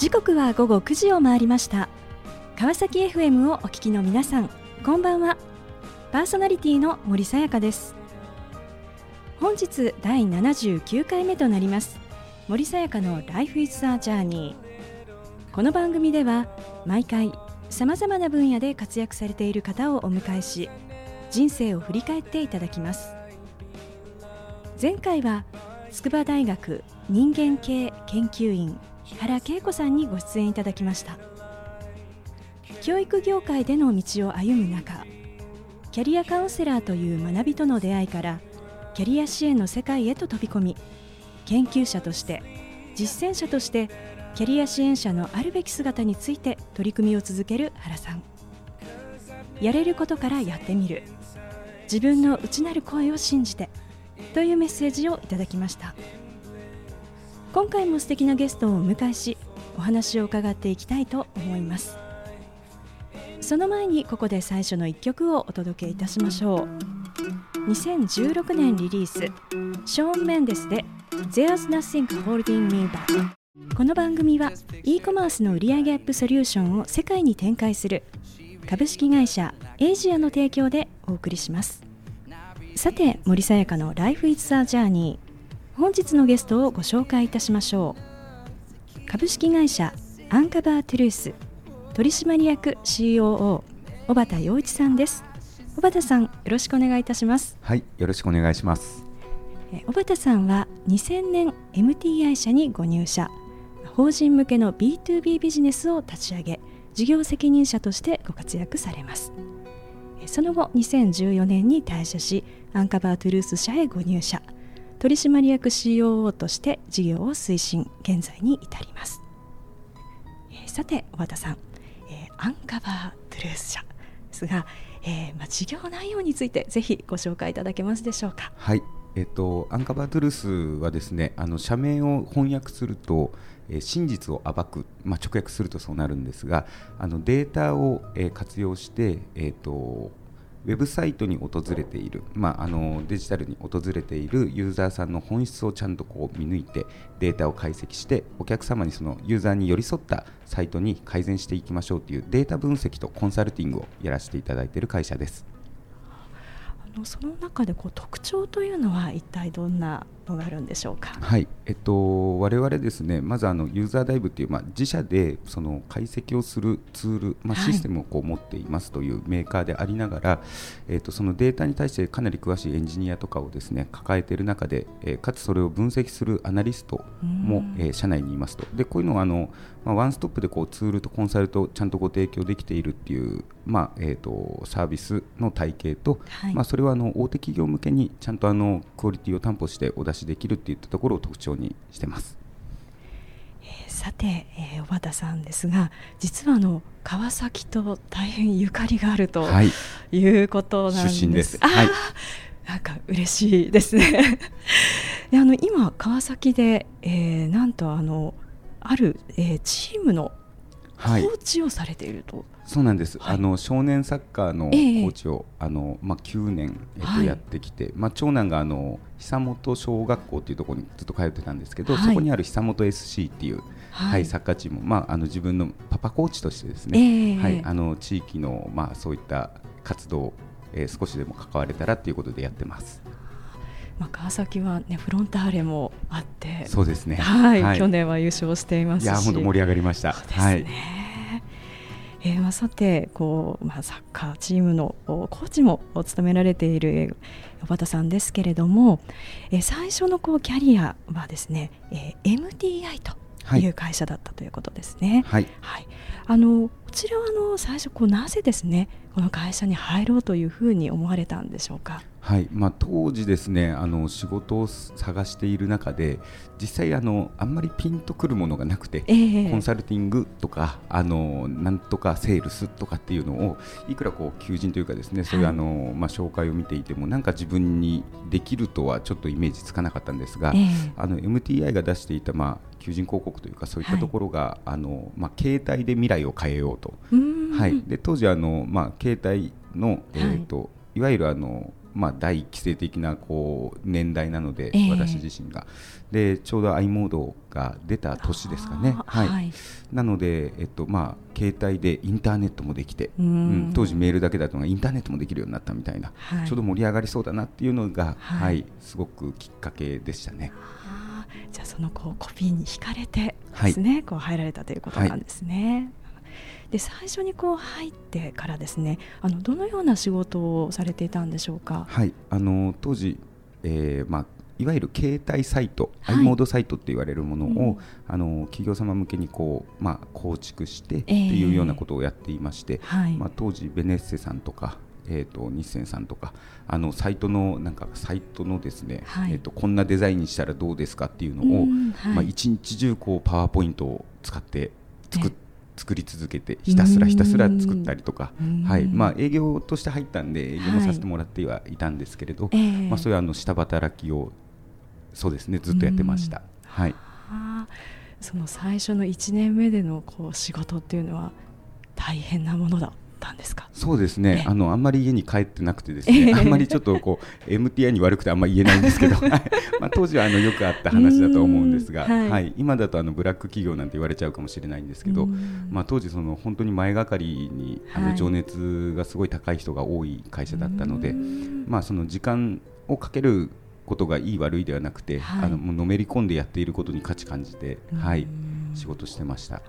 時刻は午後9時を回りました。川崎 FM をお聞きの皆さんこんばんは。パーソナリティの森さやかです。本日第79回目となります。森さやかの Life is a Journey この番組では毎回さまざまな分野で活躍されている方をお迎えし人生を振り返っていただきます。前回は筑波大学人間系研究員原恵子さんにご出演いただきました。教育業界での道を歩む中キャリアカウンセラーという学びとの出会いからキャリア支援の世界へと飛び込み研究者として実践者としてキャリア支援者のあるべき姿について取り組みを続ける原さん。やれることからやってみる。自分の内なる声を信じてというメッセージをいただきました。今回も素敵なゲストをお迎えしお話を伺っていきたいと思います。その前にここで最初の一曲をお届けいたしましょう。2016年リリースショーン・メンデスで There's Nothing Holding Me Back この番組は e コマースの売上アップソリューションを世界に展開する株式会社エイジアの提供でお送りします。さて森さやかの Life is a Journey 本日のゲストをご紹介いたしましょう。株式会社アンカバートゥルース取締役 COO 小畑洋一さんです。小畑さんよろしくお願いいたします。はいよろしくお願いします。小畑さんは2000年 MTI 社にご入社。法人向けの B2B ビジネスを立ち上げ事業責任者としてご活躍されます。その後2014年に退社しアンカバートゥルース社へご入社取締役 COO として事業を推進現在に至ります、えー、さて小畑さん、えー、アンカバートゥルース社ですが、えーまあ、事業内容についてぜひご紹介いただけますでしょうか。はい。えっと、アンカバートゥルースはですねあの社名を翻訳すると、えー、真実を暴く、まあ、直訳するとそうなるんですがあのデータを、えー、活用して、えーとウェブサイトに訪れている、まあ、あのデジタルに訪れているユーザーさんの本質をちゃんとこう見抜いてデータを解析してお客様にそのユーザーに寄り添ったサイトに改善していきましょうというデータ分析とコンサルティングをやらせていただいている会社です。あのその中でこう特徴というのは一体どんなのがあるんでしょうか？はい、えっと我々ですね、まずあのユーザーダイブっていうまあ自社でその解析をするツール、まあシステムをこう持っていますというメーカーでありながら、はい、えっとそのデータに対してかなり詳しいエンジニアとかをですね抱えている中で、えー、かつそれを分析するアナリストも、えー、社内にいますと。でこういうのはあのまあワンストップでこうツールとコンサルとちゃんとご提供できているっていうまあえっ、とサービスの体系と、はい、まあそれはあの大手企業向けにちゃんとあのクオリティを担保してお出しできるっていったところを特徴にしてます。えー、さて、えー、小畑さんですが実はあの川崎と大変ゆかりがあると、はい、いうことなんです。です。はい、なんか嬉しいですね。であの今川崎で、えー、なんとあのある、えー、チームのコーチをされていると、はい、そうなんです、はい、あの少年サッカーのコーチを、えー、あのまあ、9年、えっと、やってきて、はい、まあ、長男があの久本小学校っていうところにずっと通ってたんですけど、そこにある久本 SC っていう、はい。サッカーチーム、まあ、あの自分のパパコーチとしてですね、えー、はい、あの地域の、まあ、そういった活動、えー、少しでも関われたらということでやってます。まあ、川崎は、ね、フロンターレもあってそうですね、はい、はい、去年は優勝していますし。いや本当盛り上がりました。はいえーまあ、さてこう、まあ、サッカーチームのコーチも務められている小畑さんですけれども、えー、最初のこうキャリアはですね、えー、MTI という会社だったということですね。はい、はい、あのこちらはあの最初こうなぜですねこの会社に入ろうというふうに思われたんでしょうか？はい。まあ、当時ですねあの仕事を探している中で実際あのあんまりピンとくるものがなくて、えー、コンサルティングとかあのなんとかセールスとかっていうのをいくらこう求人というかですねそういうあの、まあ、紹介を見ていてもなんか自分にできるとはちょっとイメージつかなかったんですが、えー、あの MTI が出していた、まあ、求人広告というかそういったところが、はい、あのまあ、携帯で未来を変えようと、はい、で当時あの、まあ、携帯の、えーと、はい、いわゆるあのまあ、第一期生的なこう年代なので、えー私自身が。でちょうど i モードが出た年ですかね、はい。はい。なので、えっとまあ、携帯でインターネットもできて、うん。うん当時メールだけだったのがインターネットもできるようになったみたいな、はい。ちょうど盛り上がりそうだなっていうのが、ははいいすごくきっかけでしたね。じゃあそのこうコピーに惹かれてですね、こう入られたということなんですね。で最初にこう入ってからですねあのどのような仕事をされていたんでしょうか？はい、あの当時、えーまあ、いわゆる携帯サイト、はい。i モードサイトって言われるものを、うん。あの企業様向けにこう、まあ、構築してってえーいうようなことをやっていまして、はい、まあ、当時ベネッセさんとか、えー、と日清さんとかあのサイトのなんかサイトのですね、はい。えー、とこんなデザインにしたらどうですかっていうのを、うんはい。まあ、一日中こうパワーポイントを使って作っえ作り続けてひたすらひたすら作ったりとかうん、はい。まあ、営業として入ったんで営業もはいさせてもらってはいたんですけれど、えーまあ、そういうあの下働きをそうですねずっとやってました。はい。その最初の1年目でのこう仕事っていうのは大変なものだったんですか？そうですえね。えあのあんまり家に帰ってなくてですええ。ね、あんまりちょっとこう MTI に悪くてあんまり言えないんですけど、はい。まあ、当時はあのよくあった話だと思うんですが、うん。はい。はい、今だとあのブラック企業なんて言われちゃうかもしれないんですけど、うん。まあ、当時その本当に前がかりにあはい。の情熱がすごい高い人が多い会社だったので、うん。まあ、その時間をかけることがいい悪いではなくて、はい。あのもうのめり込んでやっていることに価値感じて、はい、うん仕事してました。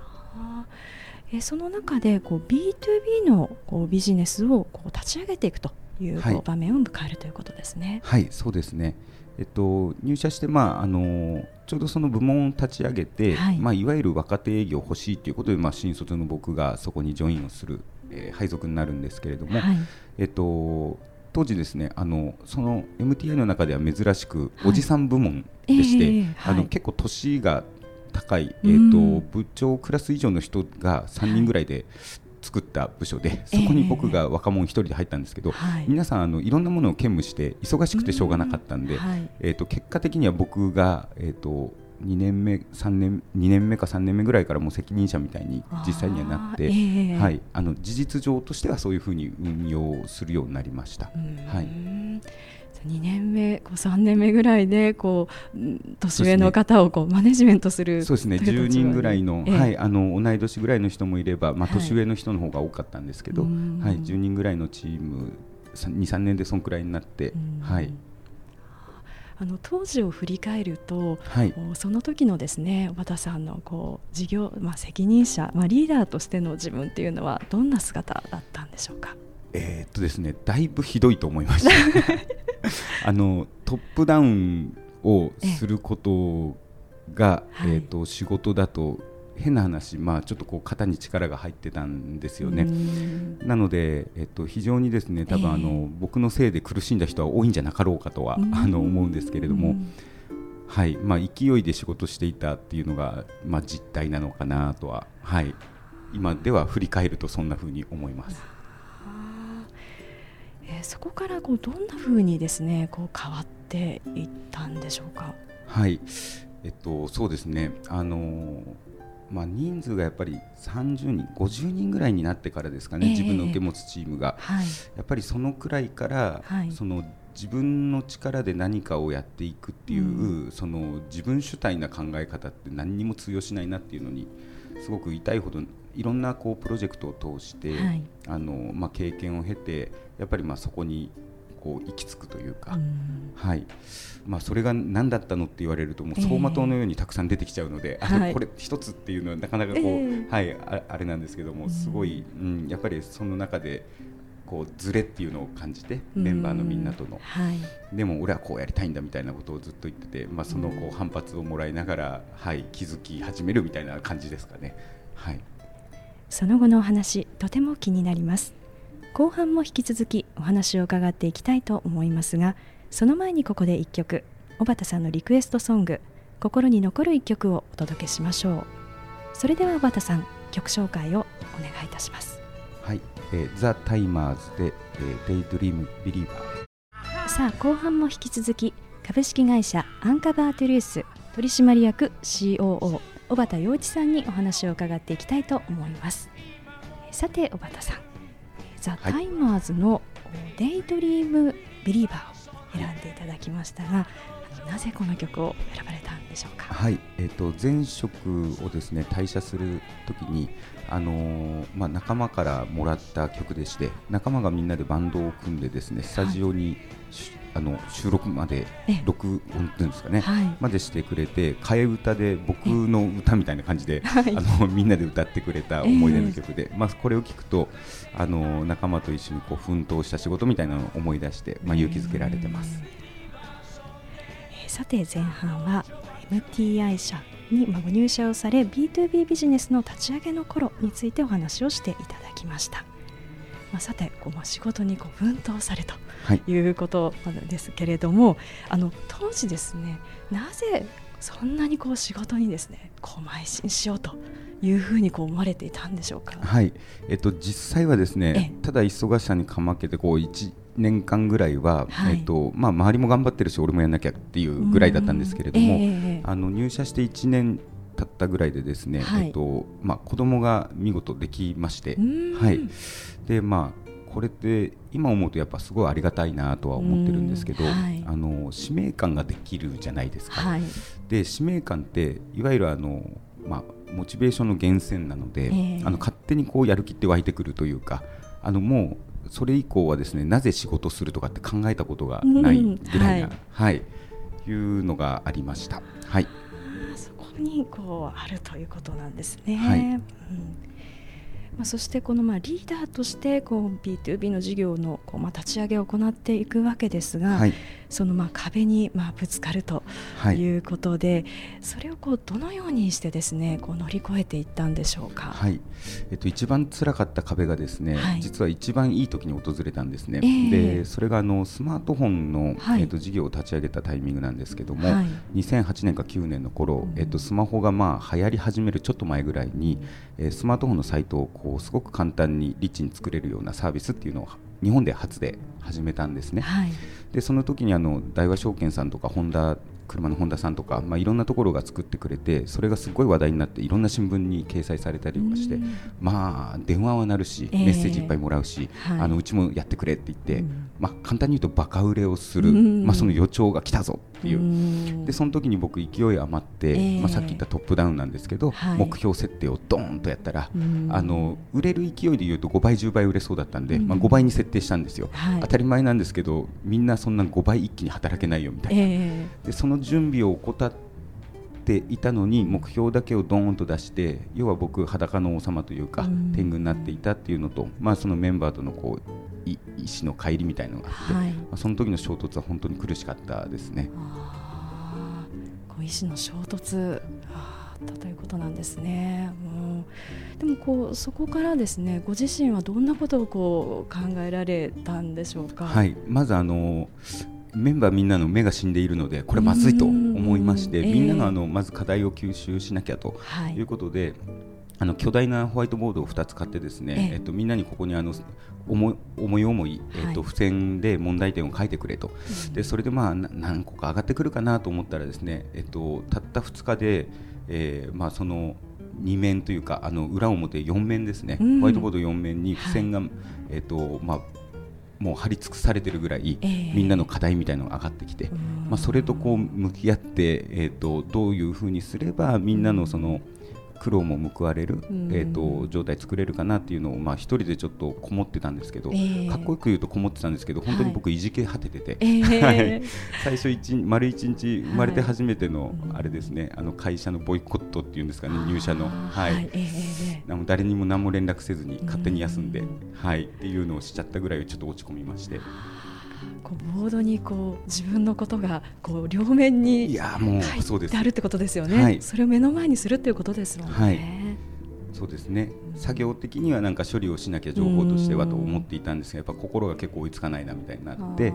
えその中でこう B2B のこうビジネスをこう立ち上げていくというこはい。う場面を迎えるということですね。はい、そうですね。えっと、入社して、まああのちょうどその部門を立ち上げて、はい。いまあ、いわゆる若手営業欲しいということで、まあ、新卒の僕がそこにジョインをする、えー配属になるんですけれども、はい。えっと、当時ですねあのその MTI の中では珍しくはい。おじさん部門でして、ええはいあの結構年が高い、えうん。ー、と部長クラス以上の人が3人ぐらいで作った部署で、そこに僕が若者1人で入ったんですけど、はい。皆さんあのいろんなものを兼務して忙しくてしょうがなかったんで、はい。えー、と結果的には僕が、えー、と2年目3年2年目か3年目ぐらいからもう責任者みたいに実際にはなって、ええはい、あの事実上としてはそういうふうに運用するようになりました。うん。はい2年目こう3年目ぐらいでこううん年上の方をこうマネジメントするそうですね。10という立場に人ぐらいの,、ええ。はい、あの同い年ぐらいの人もいれば、まあ、はい。年上の人の方が多かったんですけど、うん。はい、10人ぐらいのチーム23年でそんくらいになって、うん。はい。あの当時を振り返るとはい、その時のですね小畑さんのこう事業、まあ、責任者、まあ、リーダーとしての自分っていうのはどんな姿だったんでしょうか？えーっとですねだいぶひどいと思いました あのトップダウンをすることが、ええ。はい。えーっと仕事だと変な話、まあ、ちょっとこう肩に力が入ってたんですよね。うん。なので、えっと、非常にですね多分、ええ。あの僕のせいで苦しんだ人は多いんじゃなかろうかとは、うん。あの思うんですけれども、うん。はい。まあ、勢いで仕事していたっていうのが、まあ、実態なのかなとは、はい、今では振り返るとそんな風に思います。えーそこからこうどんな風にですねこう変わっていったんでしょうか？はい。えっと、そうですね、あのーまあ、人数がやっぱり30人、50人ぐらいになってからですかね、ええ。自分の受け持つチームが、はい、やっぱりそのくらいから、はい。その自分の力で何かをやっていくっていう、うその自分主体な考え方って何にも通用しないなっていうのにすごく痛いほどいろんなこうプロジェクトを通して、はい。あのまあ、経験を経てやっぱりまあそこにこう行き着くというか、うん。はい。まあ、それが何だったのって言われるともうええ。走馬灯のようにたくさん出てきちゃうので、あはい。のこれ一つっていうのはなかなかこう、ええ。はい、ああれなんですけどもすごい、うん、やっぱりその中でこうズレっていうのを感じてメンバーのみんなとの。はい。でも俺はこうやりたいんだみたいなことをずっと言ってて、まあ、そのこう反発をもらいながら、はい、気づき始めるみたいな感じですかね。はいその後のお話とても気になります。後半も引き続きお話を伺っていきたいと思いますがその前にここで一曲小畑さんのリクエストソング心に残る一曲をお届けしましょう。それでは小畑さん曲紹介をお願いいたします。はいえー、ザ・タイマーズで、えー、デイドリーム・ビリーバーさあ後半も引き続き株式会社 UNCOVER TRUTH取締役 COO 小畑洋一さんにお話を伺っていきたいと思います。さて小畑さん。ザ・はい。タイマーズのデイドリーム「ビリーバー」を選んでいただきましたがなぜこの曲を選ばれたんでしょうか？はい、えっ、ー、と前職をですね退社するときにあのー、まあ仲間からもらった曲でして仲間がみんなでバンドを組んでですねスタジオに、はい、あの収録まで録音っていうんですかね、はい、までしてくれて替え歌で僕の歌みたいな感じで、あのみんなで歌ってくれた思い出の曲で、えー、まあこれを聞くとあの仲間と一緒にこう奮闘した仕事みたいなのを思い出してまあ勇気づけられてます。えー。さて前半は MTI 社にご入社をされ B2B ビジネスの立ち上げの頃についてお話をしていただきました。まあ、さてこう、まあ、仕事にこう奮闘されということですけれども、はい、あの当時ですねなぜそんなにこう仕事にですねこう邁進しようというふうにこう思われていたんでしょうか？はい、えっと実際はですね、ただ忙しさにかまけてこう一年間ぐらいは、はい、えっとまあ、周りも頑張ってるし俺もやんなきゃっていうぐらいだったんですけれども、えー、あの入社して1年経ったぐらいでですね、はい、えっとまあ、子供が見事できまして、はい、でまあこれって今思うとやっぱすごいありがたいなとは思ってるんですけど、はい、あの使命感ができるじゃないですか。はい、で使命感っていわゆるあの、まあ、モチベーションの源泉なので、えー、あの勝手にこうやる気って湧いてくるというかあのもうそれ以降はですねなぜ仕事するとかって考えたことがないぐらいな、うん、はい、はい、いうのがありました。はい。そこにこうあるということなんですね。はい。うんまあ、そしてこのまあリーダーとしてこう B2B の事業のこうまあ立ち上げを行っていくわけですが、はい、そのまあ壁にまあぶつかるということで、はい、それをこうどのようにしてですねこう乗り越えていったんでしょうか？はい。えっと一番辛かった壁がですね、はい、実は一番いい時に訪れたんですね。えー、でそれがあのスマートフォンの、えっと事業を立ち上げたタイミングなんですけども、はい、2008年か9年の頃、えっとスマホがまあ流行り始めるちょっと前ぐらいに、えー、スマートフォンのサイトをこうすごく簡単にリッチに作れるようなサービスっていうのを日本で初で始めたんですね。はい、でその時にあの大和証券さんとかホンダ車の本田さんとか、まあ、いろんなところが作ってくれてそれがすごい話題になっていろんな新聞に掲載されたりとかして、まあ電話は鳴るし、メッセージいっぱいもらうし、はい、あのうちもやってくれって言って、まあ、簡単に言うとバカ売れをする、まあ、その予兆が来たぞっていう。でその時に僕勢い余って、まあ、さっき言ったトップダウンなんですけど、はい、目標設定をドーンとやったらあの売れる勢いで言うと5倍10倍売れそうだったんで、まあ、5倍に設定したんですよ、はい、当たり前なんですけどみんなそんな5倍一気に働けないよみたいな、えー、でその準備を怠っていたのに目標だけをドーンと出して要は僕裸の王様というか天狗になっていたっていうのと、まあ、そのメンバーとのこう意思の乖離みたいなのがあって、はい、まあ、その時の衝突は本当に苦しかったですね。こう意思の衝突。あったということなんですね。もうでもこうそこからですねご自身はどんなことをこう考えられたんでしょうか？はい、まずあのメンバーみんなの目が死んでいるのでこれまずいと思いまして、みんながあのまず課題を吸収しなきゃということで、あの巨大なホワイトボードを2つ買ってですね、えっと、みんなにここにあの思思い思い、えっと、付箋で問題点を書いてくれと、でそれでまあ何個か上がってくるかなと思ったらですね、えっと、たった2日で、えーまあ、その2面というかあの裏表4面ですね、ホワイトボード4面に付箋が、はい、えっとまあ、もう張り尽くされてるぐらい、えー、みんなの課題みたいなのが上がってきて、まあ、それとこう向き合って、えーと、どういうふうにすればみんなのその、苦労も報われる、えーと、状態作れるかなっていうのを、まあ、一人でちょっとこもってたんですけど、えー、かっこよく言うとこもってたんですけど本当に僕いじけ果ててて、はい、最初一丸一日生まれて初めての、あれですねあの会社のボイコットっていうんですかね入社の、はい、えー、誰にも何も連絡せずに勝手に休んで、はい、っていうのをしちゃったぐらいちょっと落ち込みまして。こうボードにこう自分のことがこう両面にいやもうそうです。あるってことですよね、はい、それを目の前にするっていうことですもんね。はい、そうですね。作業的にはなんか処理をしなきゃ情報としてはと思っていたんですがやっぱ心が結構追いつかないなみたいになって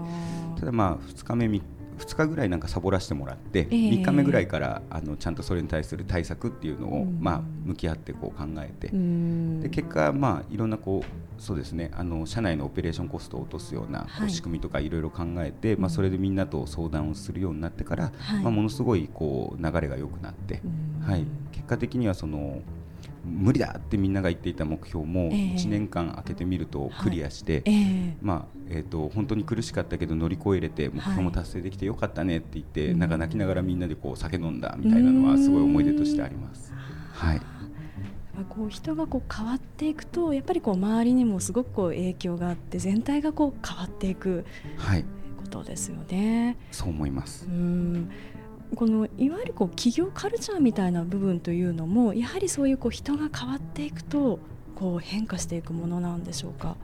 ただまあ2日目3 2日ぐらいなんかサボらせてもらって、えー、3日目ぐらいからあのちゃんとそれに対する対策っていうのを、まあ、向き合ってこう考えて、で結果、まあ、いろんなこうそうですねあの社内のオペレーションコストを落とすような、はい、仕組みとかいろいろ考えて、まあ、それでみんなと相談をするようになってから、はい、まあ、ものすごいこう流れが良くなって、はい、結果的にはその無理だってみんなが言っていた目標も1年間空けてみるとクリアして、まあえーと、本当に苦しかったけど乗り越えれて目標も達成できてよかったねって言って、はい、なんか泣きながらみんなでこう酒飲んだみたいなのはすごい思い出としてあります。はい。こう人がこう変わっていくとやっぱりこう周りにもすごくこう影響があって全体がこう変わっていく、はい、ことですよね。そう思います。うんこのいわゆるこう企業カルチャーみたいな部分というのもやはりそういうこう人が変わっていくとこう変化していくものなんでしょうか？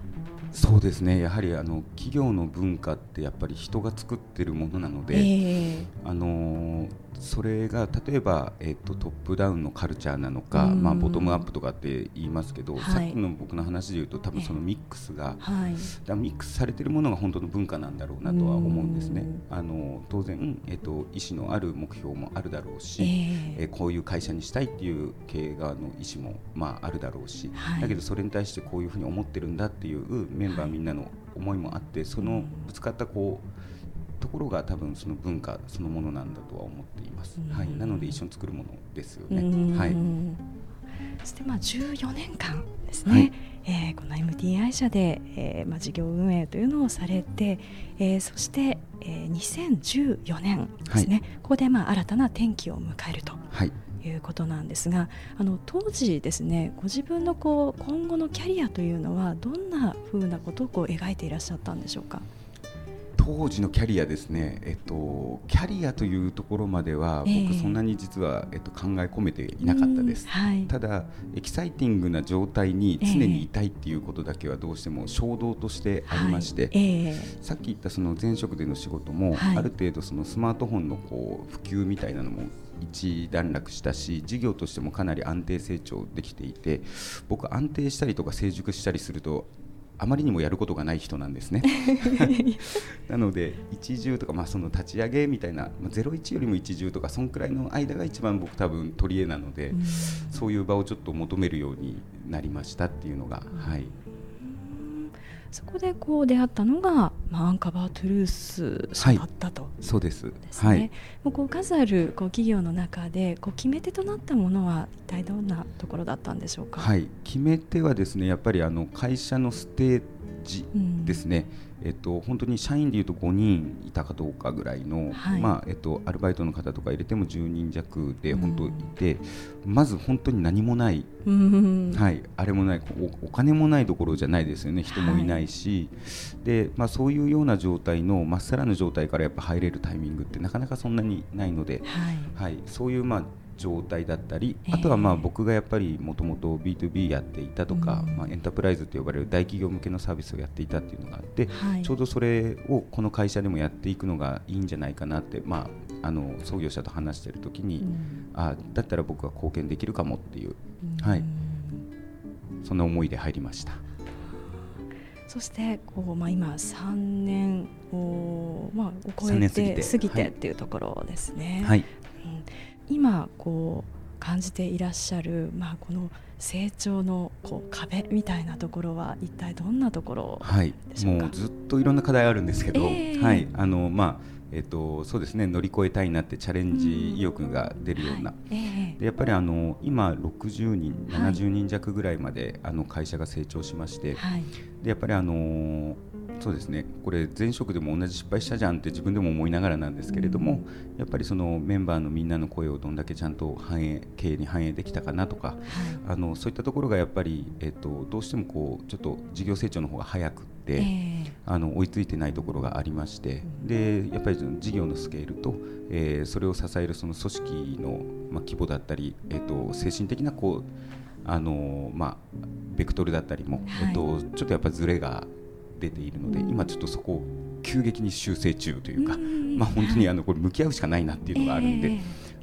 そうですねやはりあの企業の文化ってやっぱり人が作ってるものなので、えー、あのそれが例えば、えーと、トップダウンのカルチャーなのか、まあ、ボトムアップとかって言いますけど、はい、さっきの僕の話で言うと多分そのミックスが、はい、だミックスされてるものが本当の文化なんだろうなとは思うんですね。あの当然、えーと、意思のある目標もあるだろうし、えー、えー、こういう会社にしたいっていう経営側の意思も、まあ、あるだろうし、はい、だけどそれに対してこういうふうに思ってるんだっていうメンバーみんなの思いもあってそのぶつかったこうところが多分その文化そのものなんだとは思っています。はい、なので一緒に作るものですよね。はい。そしてまあ14年間ですね。はい、えー、この MTI 社で、えー、まあ事業運営というのをされて、えー、そして、えー、2014年ですね、はい、ここでまあ新たな転機を迎えると。はいいうことなんですがあの当時ですねご自分のこう今後のキャリアというのはどんなふうなことをこう描いていらっしゃったんでしょうか？当時のキャリアですね、えっと、キャリアというところまでは僕そんなに実は、えっと、考え込めていなかったです、はい、ただエキサイティングな状態に常にいたいっていうことだけはどうしても衝動としてありまして、はいさっき言ったその前職での仕事も、はい、ある程度そのスマートフォンのこう普及みたいなのも一段落したし事業としてもかなり安定成長できていて僕安定したりとか成熟したりするとあまりにもやることがない人なんですね。なので一重とか、まあ、その立ち上げみたいな、まあ、01よりも一重とかそんくらいの間が一番僕多分取り柄なので、そういう場をちょっと求めるようになりましたっていうのが、はい、そこでこう出会ったのが、まあ、アンカバートゥルースだったと、はい、そうです。ですね、はい、もうこう数あるこう企業の中でこう決め手となったものは一体どんなところだったんでしょうか、はい、決め手はですねやっぱりあの会社のステージですね、うんえっと、本当に社員でいうと5人いたかどうかぐらいの、はい、まあえっと、アルバイトの方とか入れても10人弱で本当いて、うん、まず本当に何もない、うん、はい、あれもない。お金もないどころじゃないですよね。人もいないし、はい、でまあ、そういうような状態のまっさらな状態からやっぱ入れるタイミングってなかなかそんなにないので、はい、はい、そういう、まあ、状態だったり、あとはまあ僕がやっぱりもともと B2B やっていたとか、まあ、エンタープライズと呼ばれる大企業向けのサービスをやっていたっていうのがあって、ちょうどそれをこの会社でもやっていくのがいいんじゃないかなって、まあ、あの創業者と話している時に、あだったら僕は貢献できるかもっていう、はい、そんな思いで入りました。そしてこう、まあ、今3年を、まあ、を超えて。過ぎてっていうところですね。はい、うん今こう感じていらっしゃる、まあ、この成長のこう壁みたいなところは一体どんなところはい。もうずっといろんな課題あるんですけど、えー、はい。あのまあえっと、そうですね乗り越えたいなってチャレンジ意欲が出るような、うんはい。えー、でやっぱりあの今60人70人弱ぐらいまで、あの会社が成長しまして、はい、でやっぱりあのそうですねこれ前職でも同じ失敗したじゃんって自分でも思いながらなんですけれども、うん、やっぱりそのメンバーのみんなの声をどんだけちゃんと反映経営に反映できたかなとか、はい、あのそういったところがやっぱり、えっと、どうしてもこうちょっと事業成長の方が早くて、えー、あの追いついてないところがありまして、でやっぱり事業のスケールと、えー、それを支えるその組織の、まあ、規模だったり、えっと、精神的なこうあのまあ、ベクトルだったりも、はい、えっと、ちょっとやっぱずれが出ているので、今ちょっとそこを急激に修正中というか、まあ、本当にあのこれ向き合うしかないなっていうのがあるんで。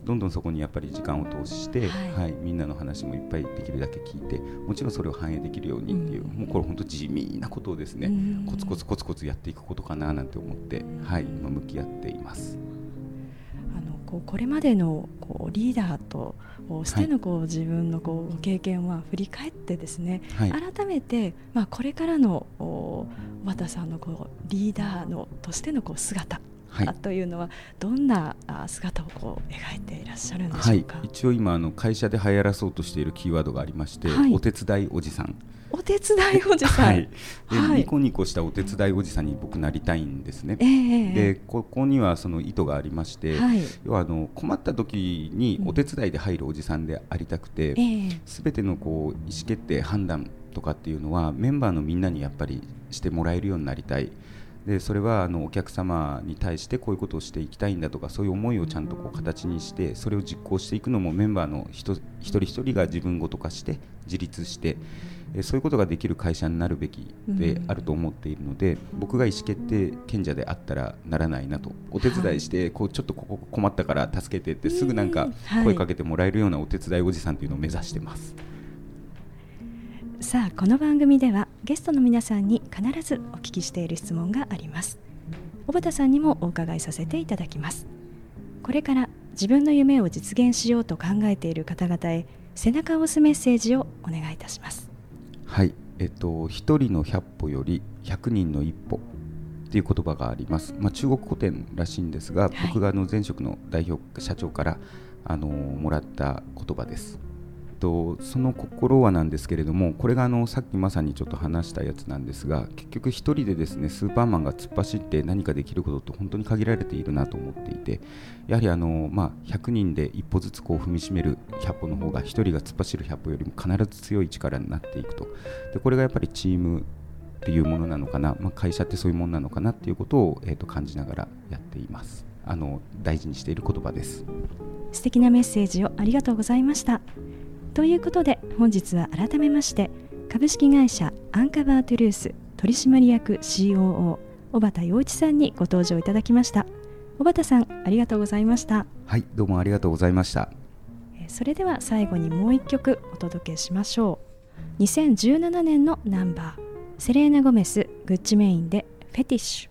どんどんそこにやっぱり時間を投資して、はい、はい、みんなの話もいっぱいできるだけ聞いてもちろんそれを反映できるようにっていう、うん、もうこれ本当地味なことをですね、うん、コツコツコツコツやっていくことかななんて思って、はい、今向き合っています。あのこうこれまでのこうリーダーとしてのこう、自分のこう経験は振り返ってですね、はい、改めて、まあ、これからの和田さんのこうリーダーのとしてのこう姿というのはどんな姿をこう描いていらっしゃるんでしょうか、はい、一応今あの会社で流行らそうとしているキーワードがありまして、はい、お手伝いおじさん。お手伝いおじさん、はい、でニコニコしたお手伝いおじさんに僕なりたいんですね、えー、でここにはその意図がありまして、はい、要はあの困った時にお手伝いで入るおじさんでありたくて、す、べ、てのこう意思決定判断とかっていうのはメンバーのみんなにやっぱりしてもらえるようになりたいでそれはあのお客様に対してこういうことをしていきたいんだとかそういう思いをちゃんとこう形にしてそれを実行していくのもメンバーの一人一人が自分ごと化して自立してそういうことができる会社になるべきであると思っているので、僕が意思決定権者であったらならないなと。お手伝いして、こうちょっとここ困ったから助けてってすぐなんか声かけてもらえるようなお手伝いおじさんというのを目指してます。さあこの番組ではゲストの皆さんに必ずお聞きしている質問があります。小畑さんにもお伺いさせていただきます。これから自分の夢を実現しようと考えている方々へ背中を押すメッセージをお願いいたします。はいえっと一人の百歩より百人の一歩っていう言葉があります、まあ、中国古典らしいんですが、はい、僕があの前職の代表社長からあのもらった言葉ですと、その心はなんですけれどもこれがあのさっきまさにちょっと話したやつなんですが結局1人でですねスーパーマンが突っ走って何かできることって本当に限られているなと思っていてやはりあの、まあ、100人で一歩ずつこう踏みしめる100歩の方が1人が突っ走る100歩よりも必ず強い力になっていくと。でこれがやっぱりチームっていうものなのかな、まあ、会社ってそういうものなのかなっていうことを、えー、と感じながらやっています。あの大事にしている言葉です。素敵なメッセージをありがとうございました。ということで本日は改めまして株式会社アンカバートゥルース取締役 COO 小畑洋一さんにご登場いただきました。小畑さんありがとうございました。はいどうもありがとうございました。それでは最後にもう一曲お届けしましょう。2017年のナンバーセレーナ・ゴメスグッチメインでフェティッシ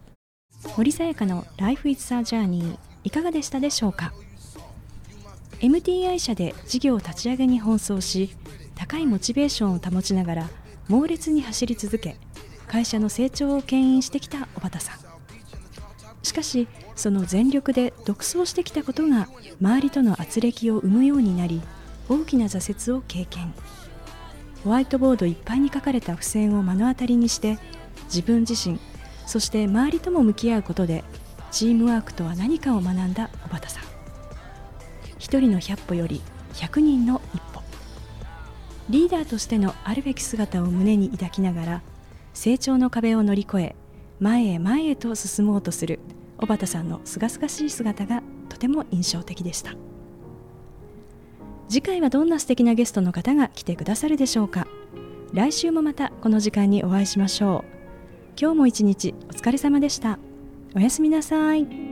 ュ。森さやかの Life is a Journey いかがでしたでしょうか？MTI 社で事業立ち上げに奔走し高いモチベーションを保ちながら猛烈に走り続け会社の成長を牽引してきた小畑さん。しかしその全力で独走してきたことが周りとの圧力を生むようになり大きな挫折を経験。ホワイトボードいっぱいに書かれた付箋を目の当たりにして自分自身そして周りとも向き合うことでチームワークとは何かを学んだ小畑さん。一人の百歩より百人の一歩。リーダーとしてのあるべき姿を胸に抱きながら成長の壁を乗り越え前へ前へと進もうとする小畑さんのすがすがしい姿がとても印象的でした。次回はどんな素敵なゲストの方が来てくださるでしょうか。来週もまたこの時間にお会いしましょう。今日も一日お疲れ様でした。おやすみなさい。